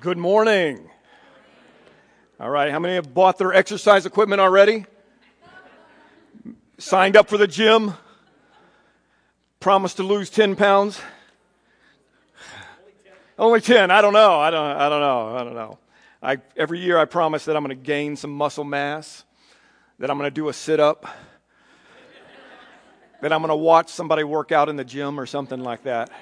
Good morning. All right, how many have bought their exercise equipment already? Signed up for the gym? Promised to lose 10 pounds? Only 10. I don't know. I don't, I don't know. I don't know. I, every year I promise that I'm going to gain some muscle mass, that I'm going to do a sit up, that I'm going to watch somebody work out in the gym or something like that.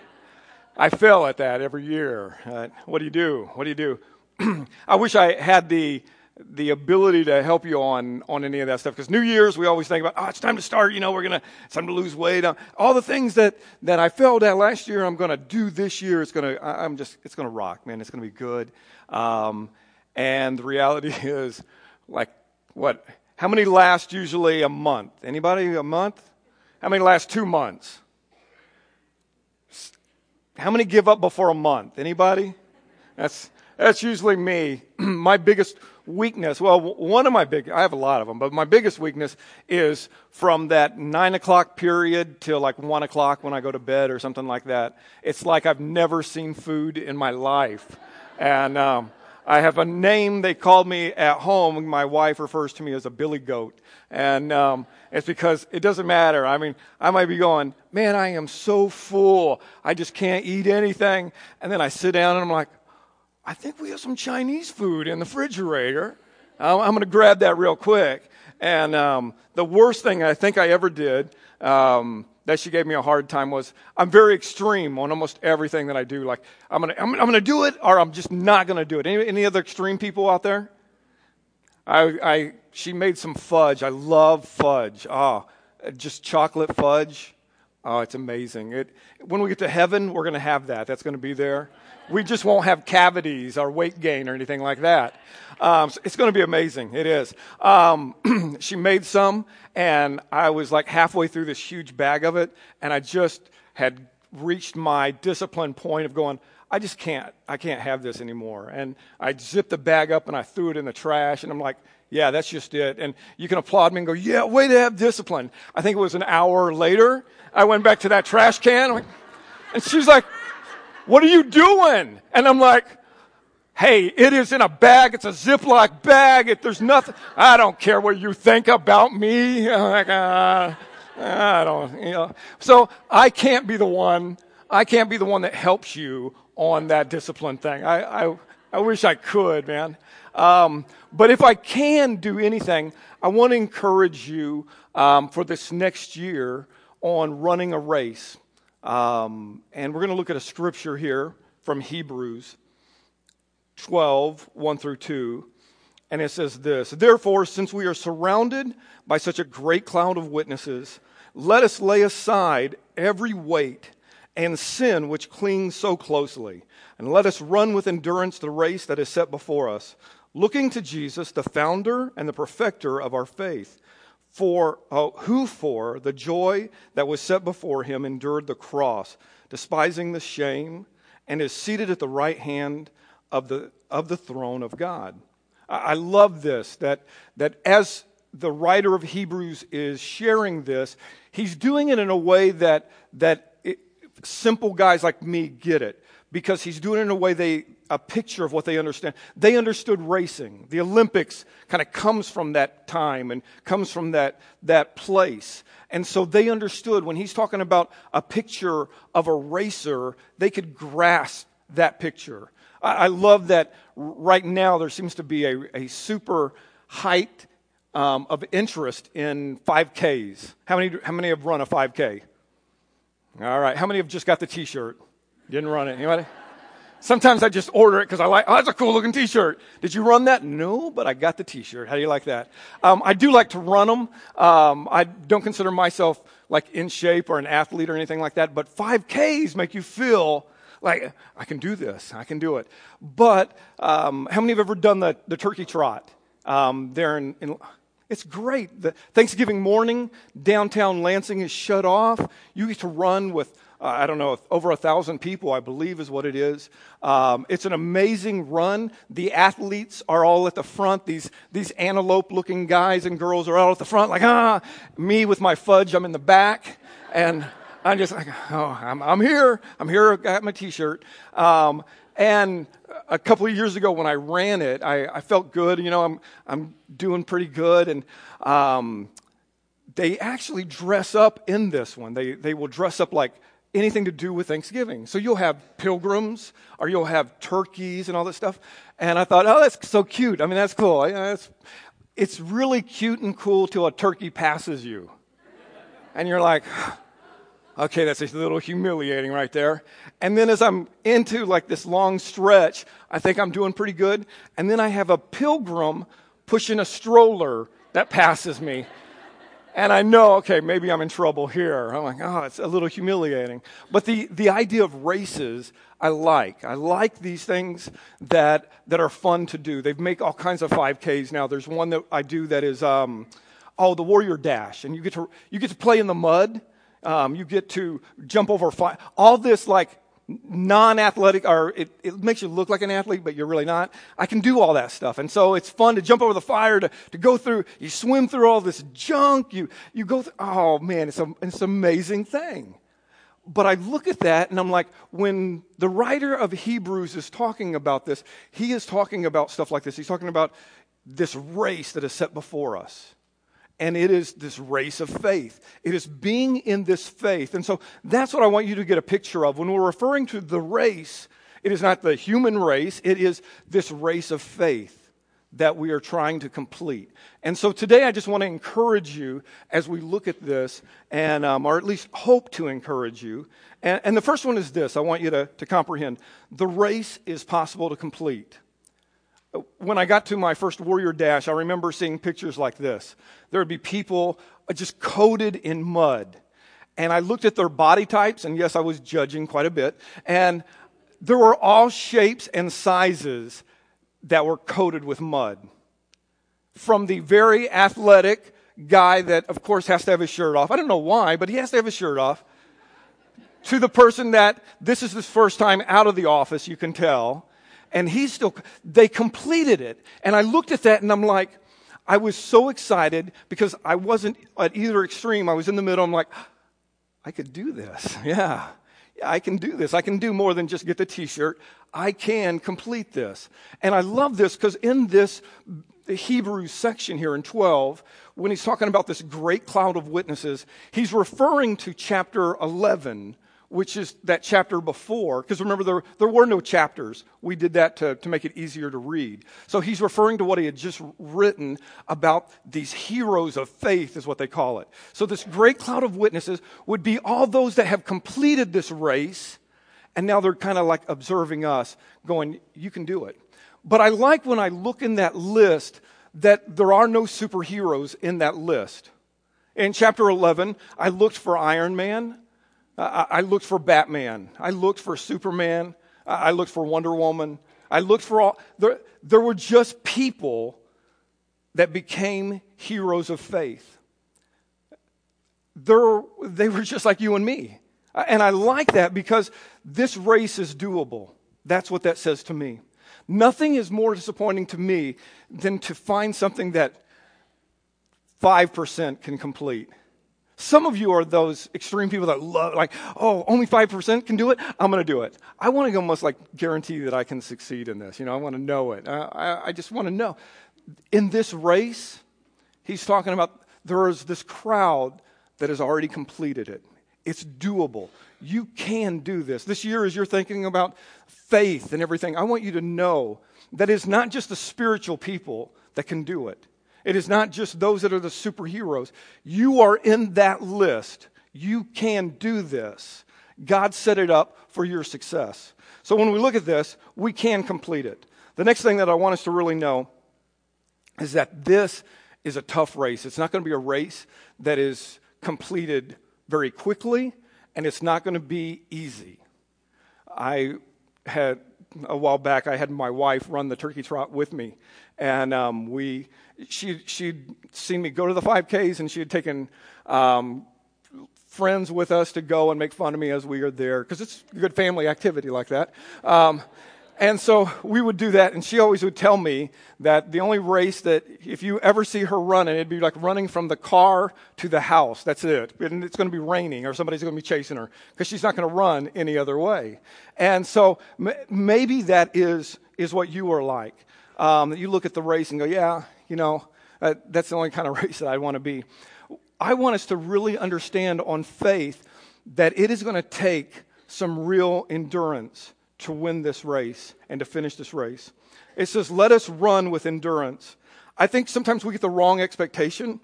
I fail at that every year. Uh, what do you do? What do you do? I wish I had the the ability to help you on on any of that stuff because New Year's we always think about oh it's time to start you know we're gonna it's time to lose weight. Uh, all the things that that I failed at last year I'm gonna do this year. It's gonna I'm just it's gonna rock man. It's gonna be good. Um, and the reality is like what how many last usually a month? Anybody? A month? How many last two months how many give up before a month? Anybody? That's, that's usually me. my biggest weakness, well, one of my big, I have a lot of them, but my biggest weakness is from that nine o'clock period till like one o'clock when I go to bed or something like that. It's like I've never seen food in my life. And, um, I have a name they called me at home. My wife refers to me as a billy goat. And um, it's because it doesn't matter. I mean, I might be going, man, I am so full. I just can't eat anything. And then I sit down and I'm like, I think we have some Chinese food in the refrigerator. I'm, I'm going to grab that real quick. And um, the worst thing I think I ever did um, that she gave me a hard time was I'm very extreme on almost everything that I do. Like, I'm going to I'm, I'm gonna do it or I'm just not going to do it. Any, any other extreme people out there? I, I, she made some fudge. I love fudge. Oh, just chocolate fudge. Oh, it's amazing. It, when we get to heaven, we're going to have that. That's going to be there. We just won't have cavities or weight gain or anything like that. Um, so it's going to be amazing. It is. Um, she made some, and I was like halfway through this huge bag of it, and I just had reached my discipline point of going, I just can't. I can't have this anymore. And I zipped the bag up and I threw it in the trash, and I'm like, yeah, that's just it. And you can applaud me and go, yeah, way to have discipline. I think it was an hour later. I went back to that trash can. And she's like, what are you doing? And I'm like, hey, it is in a bag. It's a Ziploc bag. If there's nothing, I don't care what you think about me. Like, uh, I don't, you know. So I can't be the one, I can't be the one that helps you on that discipline thing. I, I, I wish I could, man. Um, but if I can do anything, I want to encourage you um, for this next year on running a race. Um, and we're going to look at a scripture here from Hebrews 12, 1 through 2. And it says this Therefore, since we are surrounded by such a great cloud of witnesses, let us lay aside every weight and sin which clings so closely, and let us run with endurance the race that is set before us looking to Jesus, the founder and the perfecter of our faith, for uh, who for the joy that was set before him endured the cross, despising the shame, and is seated at the right hand of the of the throne of God. I, I love this that that as the writer of Hebrews is sharing this, he's doing it in a way that that it, simple guys like me get it because he's doing it in a way they a picture of what they understand. They understood racing. The Olympics kind of comes from that time and comes from that, that place. And so they understood when he's talking about a picture of a racer, they could grasp that picture. I, I love that right now there seems to be a, a super height um, of interest in 5Ks. How many, how many have run a 5K? All right. How many have just got the t shirt? Didn't run it. Anybody? Sometimes I just order it because I like, oh, that's a cool looking t-shirt. Did you run that? No, but I got the t-shirt. How do you like that? Um, I do like to run them. Um, I don't consider myself like in shape or an athlete or anything like that, but 5Ks make you feel like I can do this. I can do it. But um, how many have ever done the, the turkey trot um, there in, in it's great. The Thanksgiving morning, downtown Lansing is shut off. You get to run with uh, I don't know, over a thousand people, I believe is what it is. Um, it's an amazing run. The athletes are all at the front. These, these antelope looking guys and girls are all at the front, like, ah, me with my fudge, I'm in the back. And I'm just like, oh, I'm, I'm here. I'm here. I got my T-shirt. Um, and a couple of years ago when I ran it, I, I, felt good. You know, I'm, I'm doing pretty good. And um, they actually dress up in this one. They, they will dress up like anything to do with Thanksgiving. So you'll have pilgrims or you'll have turkeys and all that stuff. And I thought, oh, that's so cute. I mean, that's cool. It's really cute and cool till a turkey passes you. And you're like, okay, that's a little humiliating right there. And then as I'm into like this long stretch, I think I'm doing pretty good. And then I have a pilgrim pushing a stroller that passes me. And I know, okay, maybe I'm in trouble here. I'm like, oh, it's a little humiliating. But the, the idea of races, I like. I like these things that, that are fun to do. They make all kinds of 5Ks now. There's one that I do that is, um, oh, the Warrior Dash. And you get to, you get to play in the mud. Um, you get to jump over fire. All this like non-athletic or it, it makes you look like an athlete but you're really not. I can do all that stuff. And so it's fun to jump over the fire to, to go through you swim through all this junk you, you go through, oh man it's, a, it's an amazing thing. But i look at that and i'm like when the writer of hebrews is talking about this he is talking about stuff like this. He's talking about this race that is set before us and it is this race of faith. It is being in this faith. And so that's what I want you to get a picture of. When we're referring to the race, it is not the human race, it is this race of faith that we are trying to complete. And so today I just want to encourage you as we look at this, and, um, or at least hope to encourage you. And, and the first one is this I want you to, to comprehend the race is possible to complete when I got to my first Warrior Dash, I remember seeing pictures like this. There would be people uh, just coated in mud. And I looked at their body types, and yes, I was judging quite a bit. And there were all shapes and sizes that were coated with mud. From the very athletic guy that, of course, has to have his shirt off. I don't know why, but he has to have his shirt off. To the person that this is his first time out of the office, you can tell and he's still, they completed it. And I looked at that and I'm like, I was so excited because I wasn't at either extreme. I was in the middle. I'm like, I could do this. Yeah. I can do this. I can do more than just get the t shirt. I can complete this. And I love this because in this Hebrew section here in 12, when he's talking about this great cloud of witnesses, he's referring to chapter 11 which is that chapter before, because remember, there, there were no chapters. We did that to, to make it easier to read. So he's referring to what he had just written about these heroes of faith, is what they call it. So this great cloud of witnesses would be all those that have completed this race, and now they're kind of like observing us, going, You can do it. But I like when I look in that list that there are no superheroes in that list. In chapter 11, I looked for Iron Man. I, looked for Batman. I looked for Superman. I, I looked for Wonder Woman. I looked for all. There, there were just people that became heroes of faith. There, they were just like you and me. And I like that because this race is doable. That's what that says to me. Nothing is more disappointing to me than to find something that 5% can complete. Some of you are those extreme people that love, like, oh, only 5% can do it. I'm going to do it. I want to almost like guarantee that I can succeed in this. You know, I want to know it. I, I just want to know. In this race, he's talking about there is this crowd that has already completed it. It's doable. You can do this. This year, as you're thinking about faith and everything, I want you to know that it's not just the spiritual people that can do it. It is not just those that are the superheroes. You are in that list. You can do this. God set it up for your success. So when we look at this, we can complete it. The next thing that I want us to really know is that this is a tough race. It's not going to be a race that is completed very quickly, and it's not going to be easy. I had a while back, I had my wife run the turkey trot with me, and um, we she she'd seen me go to the 5Ks, and she had taken um, friends with us to go and make fun of me as we were there because it's a good family activity like that. Um, And so we would do that, and she always would tell me that the only race that if you ever see her running, it'd be like running from the car to the house. That's it. And it's going to be raining, or somebody's going to be chasing her because she's not going to run any other way. And so maybe that is is what you are like. Um, that you look at the race and go, yeah, you know, uh, that's the only kind of race that I want to be. I want us to really understand on faith that it is going to take some real endurance to win this race and to finish this race. It says, let us run with endurance. I think sometimes we get the wrong expectation.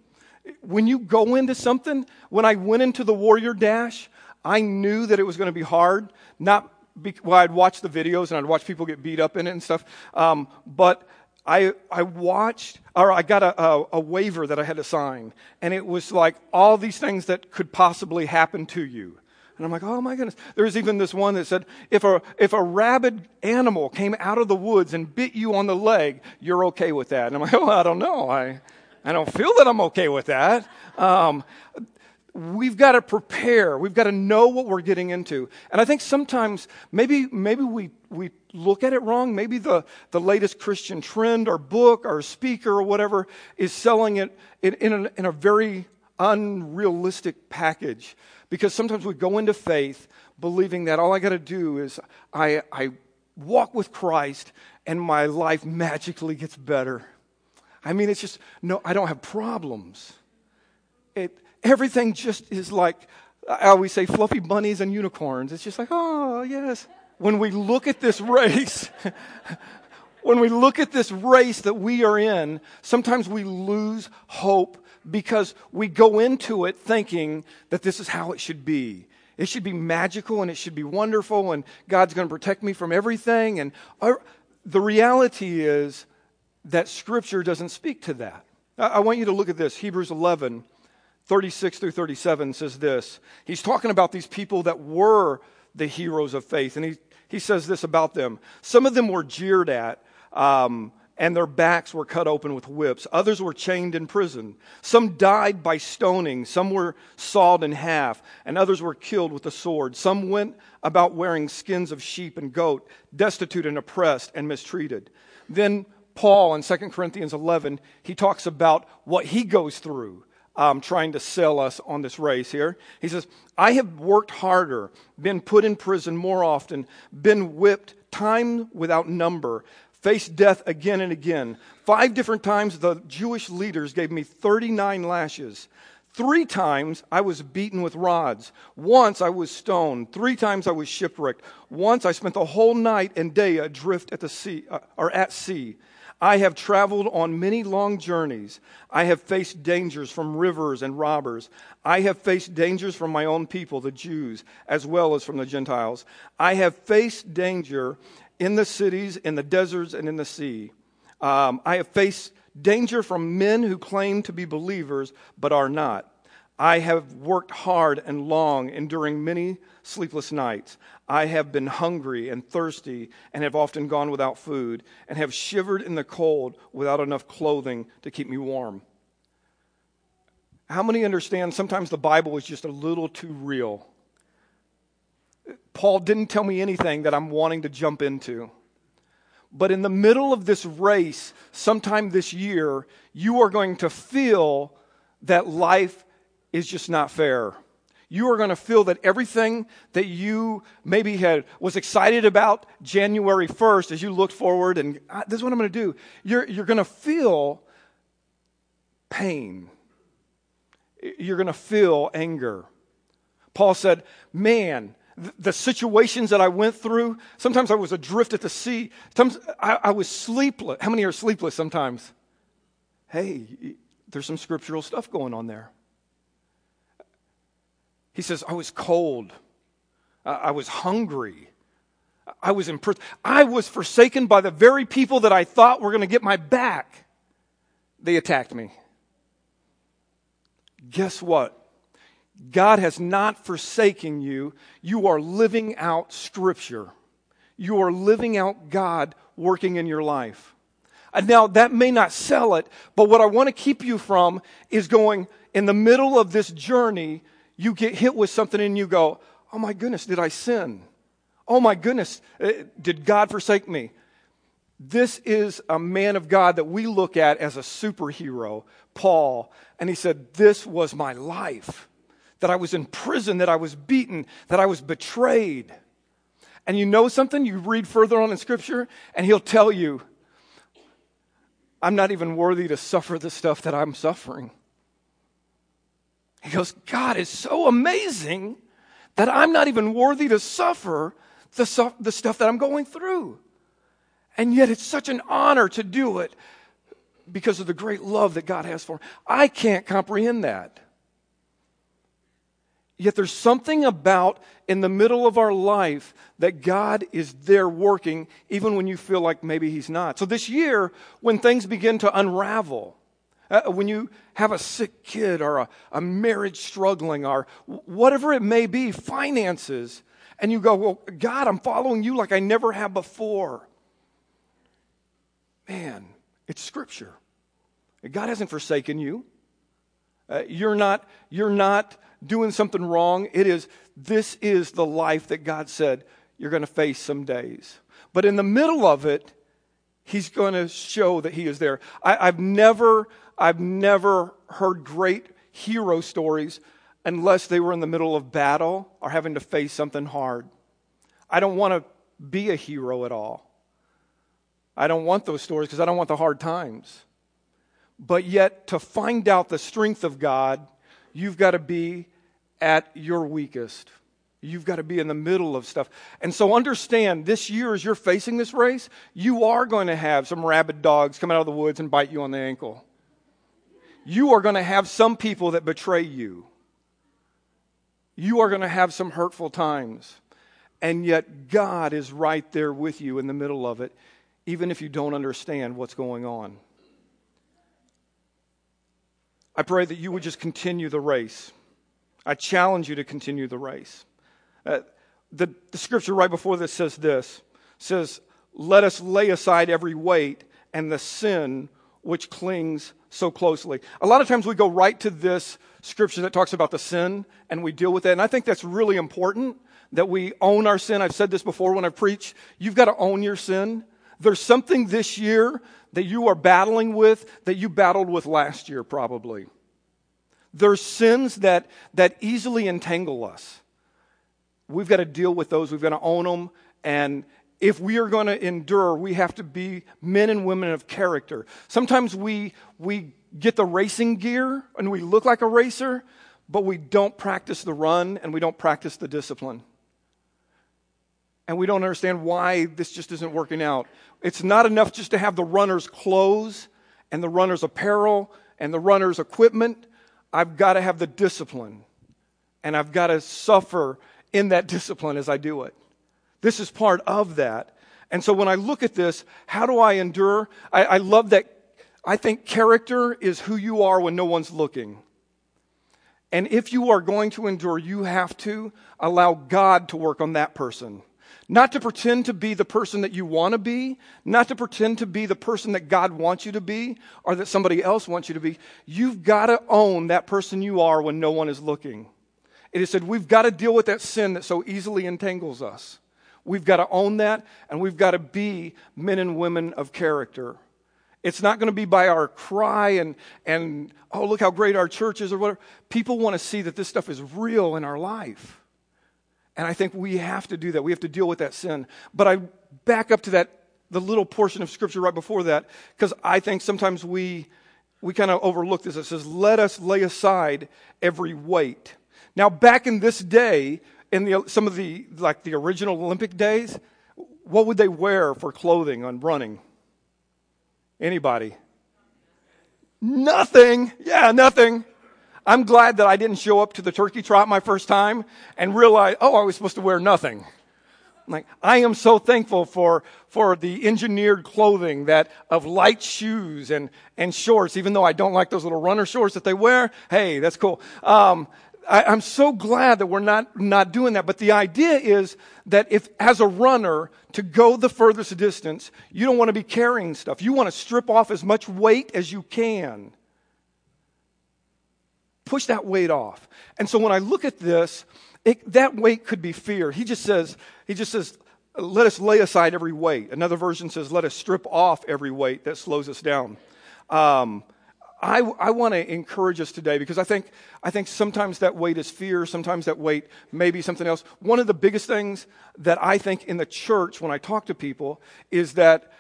When you go into something, when I went into the Warrior Dash, I knew that it was going to be hard. Not be, well, I'd watch the videos and I'd watch people get beat up in it and stuff. Um, but I, I watched, or I got a, a, a waiver that I had to sign, and it was like all these things that could possibly happen to you. And I'm like, oh my goodness. There's even this one that said, if a, if a rabid animal came out of the woods and bit you on the leg, you're okay with that. And I'm like, oh, I don't know. I, I don't feel that I'm okay with that. Um, we've got to prepare. We've got to know what we're getting into. And I think sometimes maybe, maybe we, we look at it wrong. Maybe the, the latest Christian trend or book or speaker or whatever is selling it in, in, a, in a very unrealistic package. Because sometimes we go into faith believing that all I got to do is I, I walk with Christ and my life magically gets better. I mean, it's just, no, I don't have problems. It, everything just is like, I always say fluffy bunnies and unicorns. It's just like, oh, yes. When we look at this race, when we look at this race that we are in, sometimes we lose hope because we go into it thinking that this is how it should be. It should be magical and it should be wonderful and God's going to protect me from everything. And our, the reality is that Scripture doesn't speak to that. I, I want you to look at this. Hebrews 11, 36 through 37 says this. He's talking about these people that were the heroes of faith. And he, he says this about them. Some of them were jeered at. Um, and their backs were cut open with whips. Others were chained in prison. Some died by stoning. Some were sawed in half, and others were killed with the sword. Some went about wearing skins of sheep and goat, destitute and oppressed and mistreated. Then Paul in 2 Corinthians 11, he talks about what he goes through. Um, trying to sell us on this race here. He says, I have worked harder, been put in prison more often, been whipped time without number, faced death again and again. Five different times the Jewish leaders gave me 39 lashes. Three times I was beaten with rods. Once I was stoned. Three times I was shipwrecked. Once I spent the whole night and day adrift at the sea uh, or at sea. I have traveled on many long journeys. I have faced dangers from rivers and robbers. I have faced dangers from my own people, the Jews, as well as from the Gentiles. I have faced danger in the cities, in the deserts, and in the sea. Um, I have faced danger from men who claim to be believers but are not. I have worked hard and long, enduring many sleepless nights. I have been hungry and thirsty and have often gone without food and have shivered in the cold without enough clothing to keep me warm. How many understand sometimes the Bible is just a little too real? Paul didn't tell me anything that I'm wanting to jump into. But in the middle of this race, sometime this year, you are going to feel that life is just not fair. You are going to feel that everything that you maybe had was excited about January 1st as you looked forward and ah, this is what I'm going to do. You're, you're going to feel pain. You're going to feel anger. Paul said, Man, the situations that I went through. Sometimes I was adrift at the sea. Sometimes I, I was sleepless. How many are sleepless sometimes? Hey, there's some scriptural stuff going on there. He says, I was cold. I was hungry. I was in prison. I was forsaken by the very people that I thought were going to get my back. They attacked me. Guess what? God has not forsaken you. You are living out Scripture. You are living out God working in your life. And now, that may not sell it, but what I want to keep you from is going in the middle of this journey, you get hit with something and you go, Oh my goodness, did I sin? Oh my goodness, uh, did God forsake me? This is a man of God that we look at as a superhero, Paul. And he said, This was my life. That I was in prison, that I was beaten, that I was betrayed. And you know something? You read further on in Scripture, and he'll tell you, I'm not even worthy to suffer the stuff that I'm suffering. He goes, God is so amazing that I'm not even worthy to suffer the, su- the stuff that I'm going through. And yet it's such an honor to do it because of the great love that God has for me. I can't comprehend that. Yet there's something about in the middle of our life that God is there working, even when you feel like maybe He's not. So this year, when things begin to unravel, uh, when you have a sick kid or a, a marriage struggling or whatever it may be, finances, and you go, Well, God, I'm following you like I never have before. Man, it's Scripture. God hasn't forsaken you. Uh, you're not, you're not doing something wrong. It is, this is the life that God said you're going to face some days. But in the middle of it, He's going to show that He is there. I, I've never, I've never heard great hero stories unless they were in the middle of battle or having to face something hard. I don't want to be a hero at all. I don't want those stories because I don't want the hard times. But yet, to find out the strength of God, you've got to be at your weakest. You've got to be in the middle of stuff. And so understand this year, as you're facing this race, you are going to have some rabid dogs come out of the woods and bite you on the ankle. You are going to have some people that betray you. You are going to have some hurtful times. And yet, God is right there with you in the middle of it even if you don't understand what's going on. I pray that you would just continue the race. I challenge you to continue the race. Uh, the, the scripture right before this says this says, Let us lay aside every weight and the sin which clings so closely. A lot of times we go right to this scripture that talks about the sin and we deal with that. And I think that's really important that we own our sin. I've said this before when I preach. You've got to own your sin. There's something this year that you are battling with that you battled with last year, probably. There's sins that, that easily entangle us. We've got to deal with those, we've got to own them. And if we are going to endure, we have to be men and women of character. Sometimes we, we get the racing gear and we look like a racer, but we don't practice the run and we don't practice the discipline and we don't understand why this just isn't working out. It's not enough just to have the runner's clothes and the runner's apparel and the runner's equipment. I've got to have the discipline, and I've got to suffer in that discipline as I do it. This is part of that. And so when I look at this, how do I endure? I, I love that. I think character is who you are when no one's looking. And if you are going to endure, you have to allow God to work on that person. Not to pretend to be the person that you want to be, not to pretend to be the person that God wants you to be or that somebody else wants you to be. You've got to own that person you are when no one is looking. It is said we've got to deal with that sin that so easily entangles us. We've got to own that and we've got to be men and women of character. It's not going to be by our cry and, and oh, look how great our church is or whatever. People want to see that this stuff is real in our life. And I think we have to do that. We have to deal with that sin. But I back up to that, the little portion of scripture right before that, because I think sometimes we, we kind of overlook this. It says, let us lay aside every weight. Now, back in this day, in the, some of the, like the original Olympic days, what would they wear for clothing on running? Anybody? Nothing. Yeah, nothing. I'm glad that I didn't show up to the turkey trot my first time and realize, oh, I was supposed to wear nothing. Like, I am so thankful for, for the engineered clothing that of light shoes and, and shorts, even though I don't like those little runner shorts that they wear. Hey, that's cool. Um, I, I'm so glad that we're not, not doing that. But the idea is that if, as a runner, to go the furthest distance, you don't want to be carrying stuff. You want to strip off as much weight as you can push that weight off. And so when I look at this, it, that weight could be fear. He just says, He just says, let us lay aside every weight. Another version says, let us strip off every weight that slows us down. Um, I, I want to encourage us today because I think, I think sometimes that weight is fear, sometimes that weight may be something else. One of the biggest things that I think in the church when I talk to people is that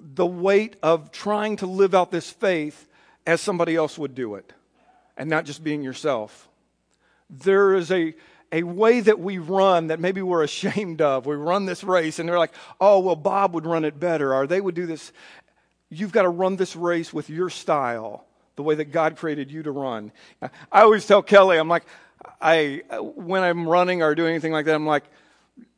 the weight of trying to live out this faith as somebody else would do it and not just being yourself. There is a, a way that we run that maybe we're ashamed of. We run this race and they're like, oh, well, Bob would run it better, or they would do this. You've got to run this race with your style, the way that God created you to run. I always tell Kelly, I'm like, I, when I'm running or doing anything like that, I'm like,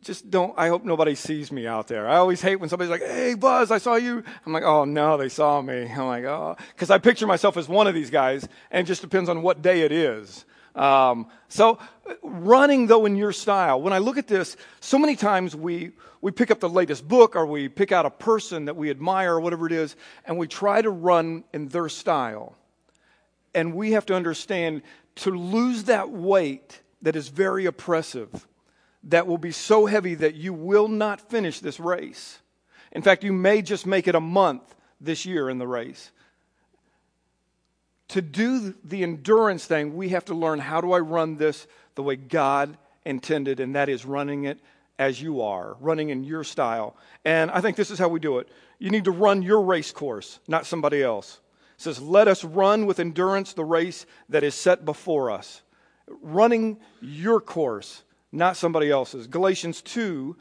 just don't, I hope nobody sees me out there. I always hate when somebody's like, hey, Buzz, I saw you. I'm like, oh, no, they saw me. I'm like, oh, because I picture myself as one of these guys, and it just depends on what day it is. Um, so, running though in your style, when I look at this, so many times we, we pick up the latest book or we pick out a person that we admire or whatever it is, and we try to run in their style. And we have to understand to lose that weight that is very oppressive that will be so heavy that you will not finish this race. In fact, you may just make it a month this year in the race. To do the endurance thing, we have to learn how do I run this the way God intended, and that is running it as you are, running in your style. And I think this is how we do it. You need to run your race course, not somebody else. It says, Let us run with endurance the race that is set before us. Running your course not somebody else's. Galatians 2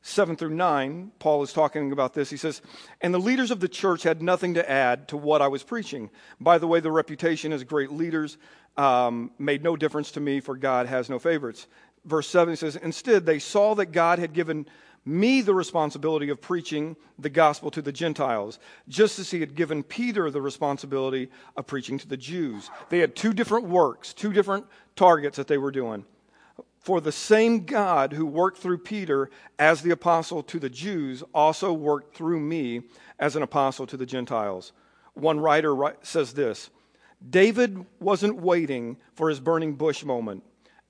7 through 9, Paul is talking about this. He says, And the leaders of the church had nothing to add to what I was preaching. By the way, the reputation as great leaders um, made no difference to me, for God has no favorites. Verse 7 he says, Instead, they saw that God had given me the responsibility of preaching the gospel to the Gentiles, just as he had given Peter the responsibility of preaching to the Jews. They had two different works, two different targets that they were doing. For the same God who worked through Peter as the apostle to the Jews also worked through me as an apostle to the Gentiles. One writer says this David wasn't waiting for his burning bush moment.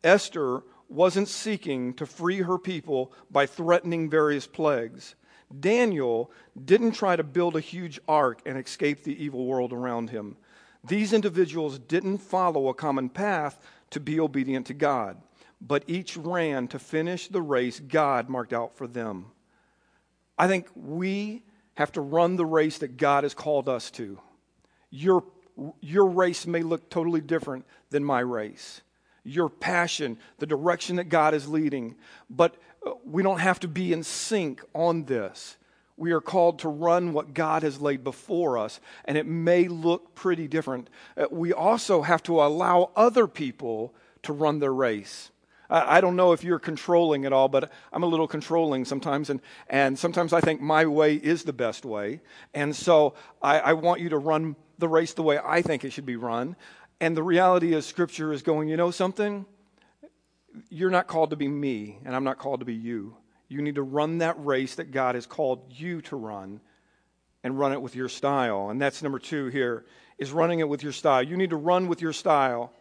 Esther wasn't seeking to free her people by threatening various plagues. Daniel didn't try to build a huge ark and escape the evil world around him. These individuals didn't follow a common path to be obedient to God but each ran to finish the race God marked out for them. I think we have to run the race that God has called us to. Your, your race may look totally different than my race. Your passion, the direction that God is leading, but uh, we don't have to be in sync on this. We are called to run what God has laid before us, and it may look pretty different. Uh, we also have to allow other people to run their race. I don't know if you're controlling at all, but I'm a little controlling sometimes, and, and sometimes I think my way is the best way. And so I, I want you to run the race the way I think it should be run. And the reality is, Scripture is going, you know something? You're not called to be me, and I'm not called to be you. You need to run that race that God has called you to run and run it with your style. And that's number two here is running it with your style. You need to run with your style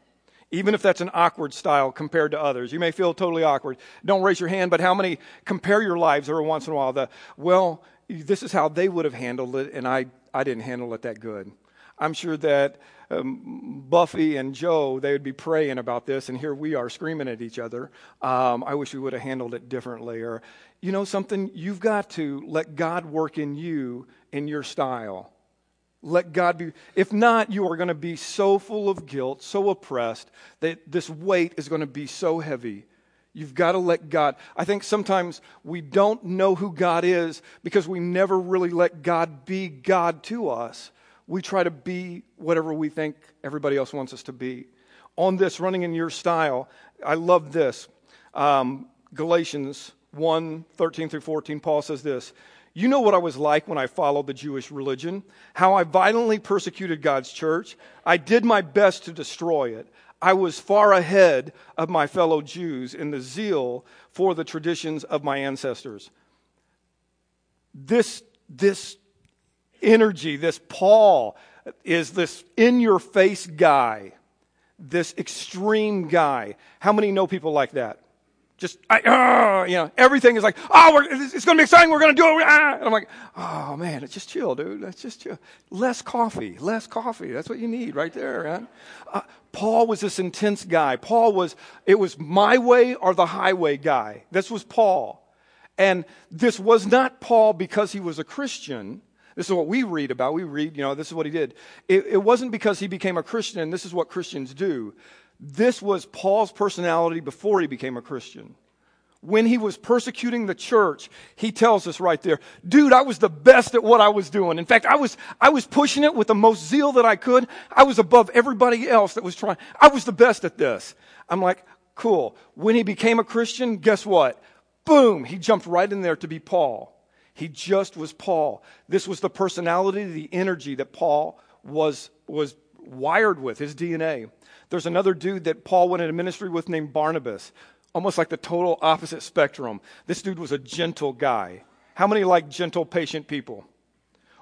even if that's an awkward style compared to others. You may feel totally awkward. Don't raise your hand, but how many compare your lives every once in a while? The, well, this is how they would have handled it, and I, I didn't handle it that good. I'm sure that um, Buffy and Joe, they would be praying about this, and here we are screaming at each other. Um, I wish we would have handled it differently. Or, you know, something, you've got to let God work in you in your style. Let God be. If not, you are going to be so full of guilt, so oppressed, that this weight is going to be so heavy. You've got to let God. I think sometimes we don't know who God is because we never really let God be God to us. We try to be whatever we think everybody else wants us to be. On this, running in your style, I love this. Um, Galatians 1 13 through 14, Paul says this you know what I was like when I followed the Jewish religion, how I violently persecuted God's church. I did my best to destroy it. I was far ahead of my fellow Jews in the zeal for the traditions of my ancestors. This, this energy, this Paul, is this in your face guy, this extreme guy. How many know people like that? Just, I, uh, you know, everything is like, oh, it's, it's going to be exciting. We're going to do it. Ah. And I'm like, oh man, it's just chill, dude. Let's just chill. Less coffee, less coffee. That's what you need right there, man. Uh, Paul was this intense guy. Paul was, it was my way or the highway guy. This was Paul. And this was not Paul because he was a Christian. This is what we read about. We read, you know, this is what he did. It, it wasn't because he became a Christian, and this is what Christians do. This was Paul's personality before he became a Christian. When he was persecuting the church, he tells us right there, dude, I was the best at what I was doing. In fact, I was, I was pushing it with the most zeal that I could. I was above everybody else that was trying. I was the best at this. I'm like, cool. When he became a Christian, guess what? Boom, he jumped right in there to be Paul. He just was Paul. This was the personality, the energy that Paul was, was wired with, his DNA. There's another dude that Paul went into ministry with named Barnabas, almost like the total opposite spectrum. This dude was a gentle guy. How many like gentle, patient people?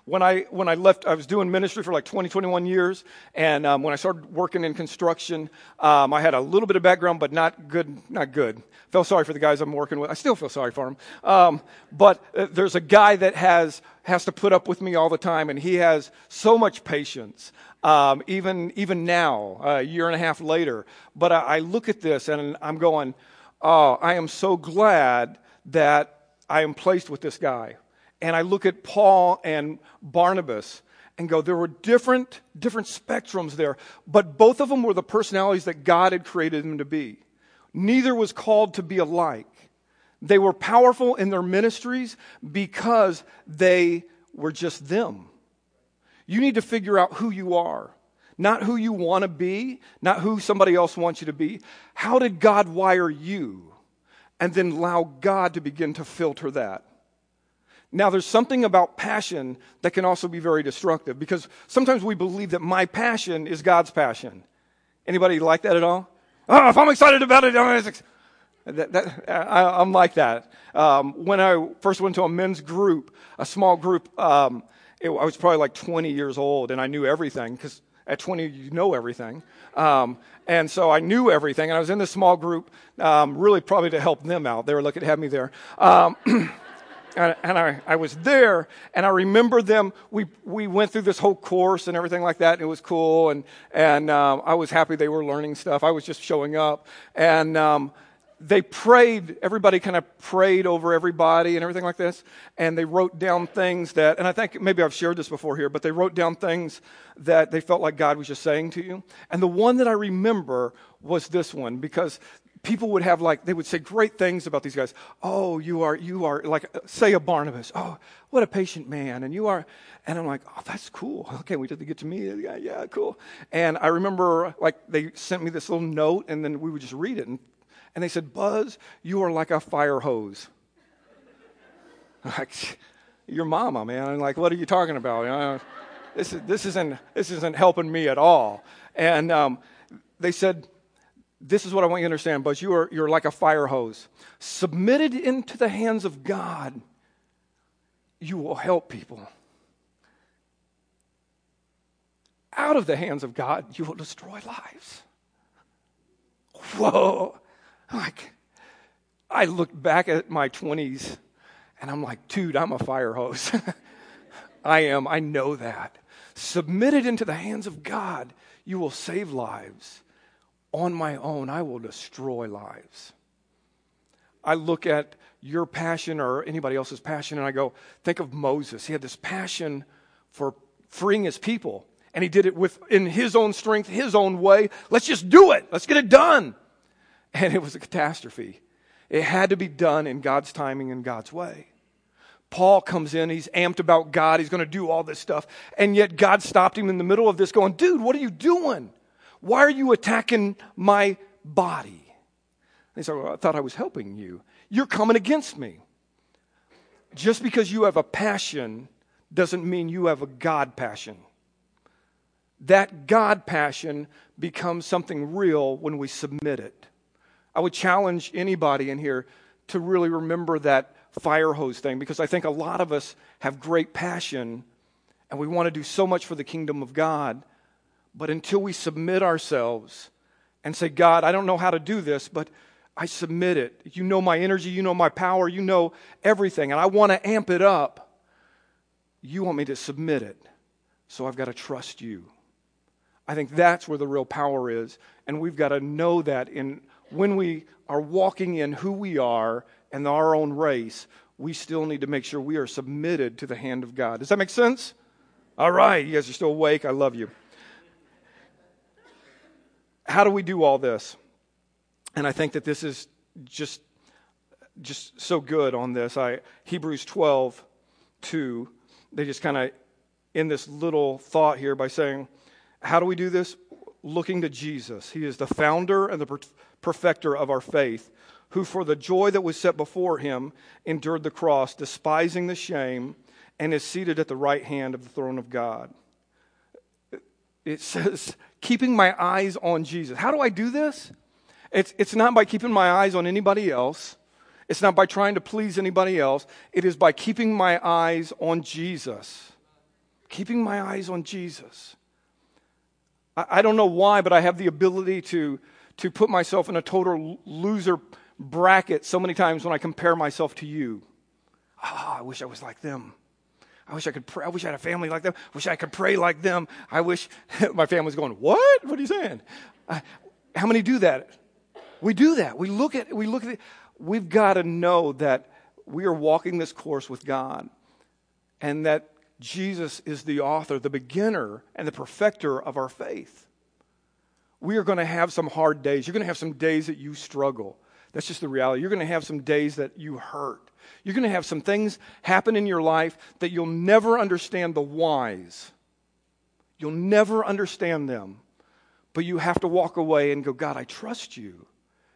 When I, when I left, I was doing ministry for like 20, 21 years. And um, when I started working in construction, um, I had a little bit of background, but not good, not good. Felt sorry for the guys I'm working with. I still feel sorry for them. Um, but uh, there's a guy that has, has to put up with me all the time, and he has so much patience. Um, even even now, a year and a half later. But I, I look at this and I'm going, oh, I am so glad that I am placed with this guy. And I look at Paul and Barnabas and go, there were different different spectrums there, but both of them were the personalities that God had created them to be. Neither was called to be alike. They were powerful in their ministries because they were just them. You need to figure out who you are, not who you want to be, not who somebody else wants you to be. How did God wire you? And then allow God to begin to filter that. Now, there's something about passion that can also be very destructive because sometimes we believe that my passion is God's passion. Anybody like that at all? Oh, if I'm excited about it, I'm, that, that, I, am like that. Um, when I first went to a men's group, a small group, um, it, I was probably like 20 years old and I knew everything because at 20 you know everything. Um, and so I knew everything. And I was in this small group, um, really probably to help them out. They were looking to have me there. And, and I, I, was there, and I remember them. We, we went through this whole course and everything like that, and it was cool. And, and um, I was happy they were learning stuff. I was just showing up. And um, they prayed, everybody kind of prayed over everybody and everything like this. And they wrote down things that, and I think maybe I've shared this before here, but they wrote down things that they felt like God was just saying to you. And the one that I remember was this one because people would have like, they would say great things about these guys. Oh, you are, you are, like, say a Barnabas. Oh, what a patient man. And you are, and I'm like, oh, that's cool. Okay, we did get to me. Yeah, yeah, cool. And I remember, like, they sent me this little note, and then we would just read it and and they said, Buzz, you are like a fire hose. like, your mama, man. And like, what are you talking about? You know, this, is, this, isn't, this isn't helping me at all. And um, they said, this is what I want you to understand, Buzz. You are, you're like a fire hose. Submitted into the hands of God, you will help people. Out of the hands of God, you will destroy lives. Whoa. Like, I look back at my 20s and I'm like, dude, I'm a fire hose. I am. I know that. Submitted into the hands of God, you will save lives. On my own, I will destroy lives. I look at your passion or anybody else's passion and I go, think of Moses. He had this passion for freeing his people, and he did it with in his own strength, his own way. Let's just do it. Let's get it done and it was a catastrophe. It had to be done in God's timing and God's way. Paul comes in, he's amped about God, he's going to do all this stuff, and yet God stopped him in the middle of this, going, Dude, what are you doing? Why are you attacking my body? And he said, well, I thought I was helping you. You're coming against me. Just because you have a passion doesn't mean you have a God passion. That God passion becomes something real when we submit it. I would challenge anybody in here to really remember that fire hose thing because I think a lot of us have great passion and we want to do so much for the kingdom of God. But until we submit ourselves and say, God, I don't know how to do this, but I submit it. You know my energy, you know my power, you know everything, and I want to amp it up. You want me to submit it, so I've got to trust you. I think that's where the real power is, and we've got to know that in when we are walking in who we are and our own race, we still need to make sure we are submitted to the hand of God. Does that make sense? All right, you guys are still awake. I love you. How do we do all this? And I think that this is just just so good on this. I Hebrews 12, 2, they just kind of in this little thought here by saying, How do we do this? Looking to Jesus. He is the founder and the perfecter of our faith, who for the joy that was set before him endured the cross, despising the shame, and is seated at the right hand of the throne of God. It says, keeping my eyes on Jesus. How do I do this? It's, it's not by keeping my eyes on anybody else. It's not by trying to please anybody else. It is by keeping my eyes on Jesus. Keeping my eyes on Jesus. I, I don't know why, but I have the ability to, to put myself in a total loser bracket so many times when I compare myself to you. Ah, oh, I wish I was like them. I wish I could pray. I wish I had a family like them. I wish I could pray like them. I wish my family's going, What? What are you saying? Uh, how many do that? We do that. We look at we look at it. We've got to know that we are walking this course with God and that Jesus is the author, the beginner, and the perfecter of our faith. We are going to have some hard days. You're going to have some days that you struggle. That's just the reality. You're going to have some days that you hurt. You're going to have some things happen in your life that you'll never understand the whys. You'll never understand them. But you have to walk away and go, God, I trust you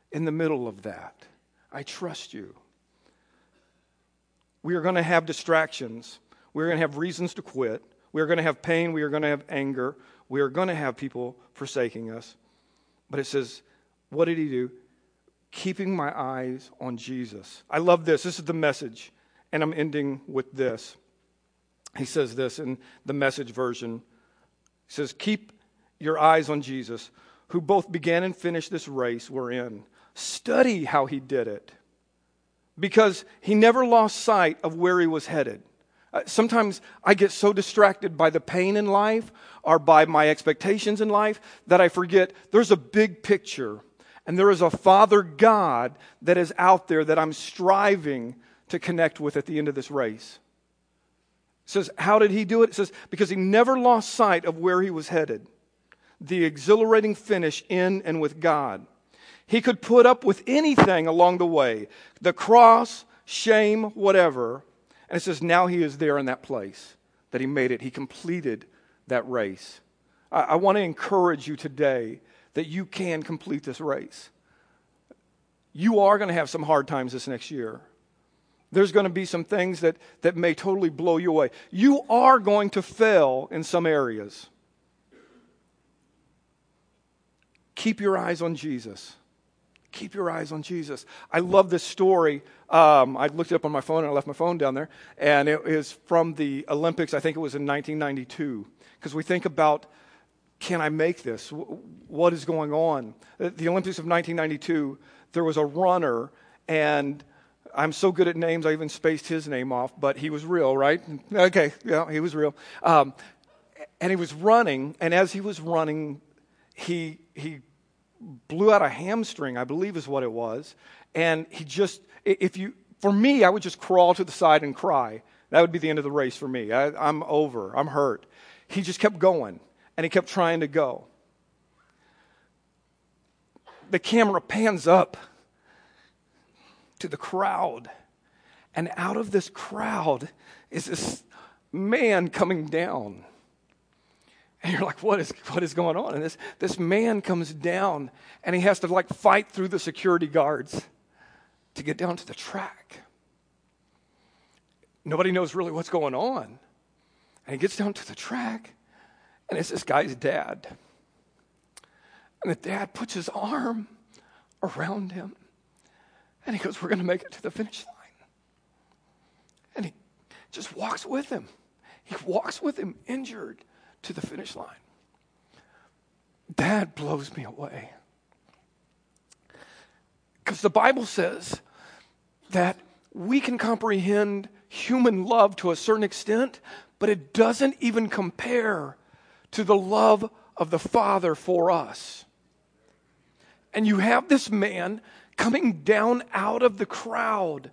in the middle of that. I trust you. We are going to have distractions. We're going to have reasons to quit. We are going to have pain. We are going to have anger. We are going to have people forsaking us. But it says, what did he do? Keeping my eyes on Jesus. I love this. This is the message. And I'm ending with this. He says this in the message version. He says, Keep your eyes on Jesus, who both began and finished this race we're in. Study how he did it because he never lost sight of where he was headed. Uh, sometimes I get so distracted by the pain in life or by my expectations in life that I forget there's a big picture and there is a Father God that is out there that I'm striving to connect with at the end of this race. It says, How did he do it? It says, Because he never lost sight of where he was headed, the exhilarating finish in and with God. He could put up with anything along the way the cross, shame, whatever. And it says, Now he is there in that place that he made it. He completed that race. I, I want to encourage you today that you can complete this race. You are going to have some hard times this next year. There's going to be some things that, that may totally blow you away. You are going to fail in some areas. Keep your eyes on Jesus. Keep your eyes on Jesus. I love this story. Um, I looked it up on my phone and I left my phone down there. And it is from the Olympics, I think it was in 1992. Because we think about can I make this? What is going on? The Olympics of 1992, there was a runner, and I'm so good at names, I even spaced his name off, but he was real, right? Okay, yeah, he was real. Um, and he was running, and as he was running, he, he blew out a hamstring, I believe is what it was. And he just, if you, for me, I would just crawl to the side and cry. That would be the end of the race for me. I, I'm over, I'm hurt. He just kept going and he kept trying to go. The camera pans up to the crowd, and out of this crowd is this man coming down. And you're like, what is, what is going on? And this, this man comes down and he has to like fight through the security guards to get down to the track. Nobody knows really what's going on. And he gets down to the track and it's this guy's dad. And the dad puts his arm around him. And he goes, We're going to make it to the finish line. And he just walks with him. He walks with him injured to the finish line. Dad blows me away. Because the Bible says that we can comprehend human love to a certain extent, but it doesn't even compare to the love of the Father for us. And you have this man coming down out of the crowd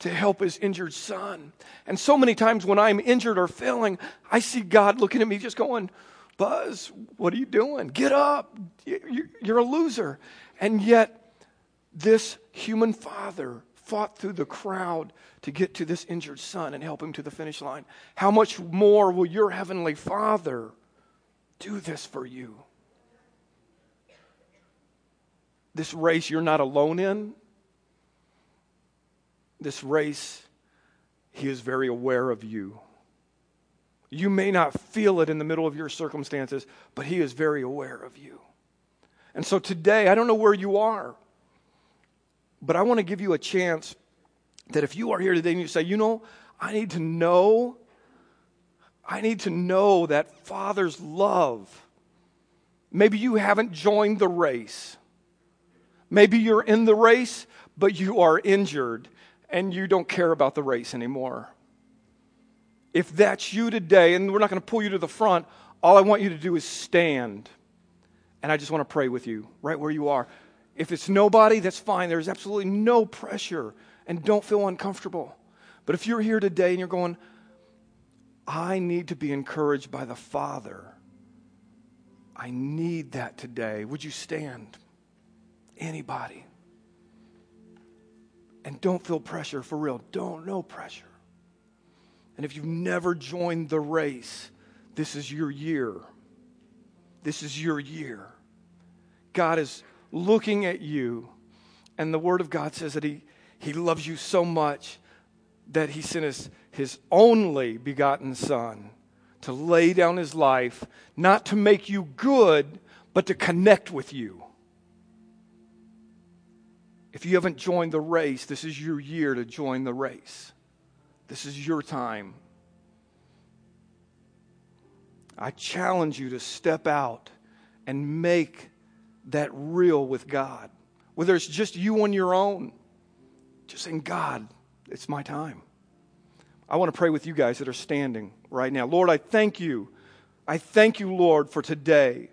to help his injured son. And so many times when I'm injured or failing, I see God looking at me just going, Buzz, what are you doing? Get up. You're a loser. And yet, this human father fought through the crowd to get to this injured son and help him to the finish line. How much more will your heavenly father do this for you? This race you're not alone in. This race, he is very aware of you. You may not feel it in the middle of your circumstances, but He is very aware of you. And so today, I don't know where you are, but I want to give you a chance that if you are here today and you say, you know, I need to know, I need to know that Father's love. Maybe you haven't joined the race. Maybe you're in the race, but you are injured and you don't care about the race anymore. If that's you today, and we're not going to pull you to the front, all I want you to do is stand. And I just want to pray with you right where you are. If it's nobody, that's fine. There's absolutely no pressure, and don't feel uncomfortable. But if you're here today and you're going, I need to be encouraged by the Father, I need that today. Would you stand? Anybody. And don't feel pressure for real. Don't, no pressure. And if you've never joined the race, this is your year. This is your year. God is looking at you, and the Word of God says that He, he loves you so much that He sent His, his only begotten Son to lay down His life, not to make you good, but to connect with you. If you haven't joined the race, this is your year to join the race. This is your time. I challenge you to step out and make that real with God. Whether it's just you on your own, just saying, God, it's my time. I want to pray with you guys that are standing right now. Lord, I thank you. I thank you, Lord, for today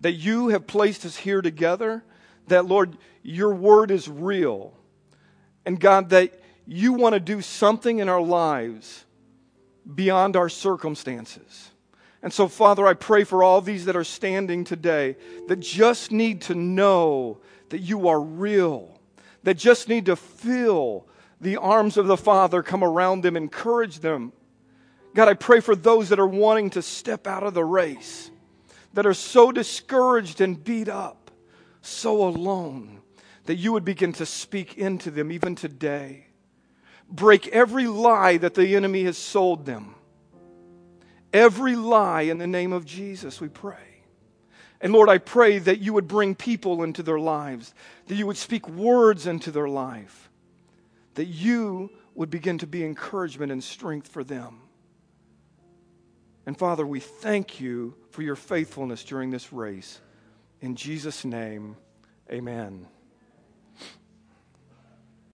that you have placed us here together, that, Lord, your word is real. And God, that you want to do something in our lives beyond our circumstances. And so, Father, I pray for all these that are standing today that just need to know that you are real, that just need to feel the arms of the Father come around them, encourage them. God, I pray for those that are wanting to step out of the race, that are so discouraged and beat up, so alone, that you would begin to speak into them even today break every lie that the enemy has sold them. Every lie in the name of Jesus, we pray. And Lord, I pray that you would bring people into their lives, that you would speak words into their life, that you would begin to be encouragement and strength for them. And Father, we thank you for your faithfulness during this race. In Jesus' name, amen.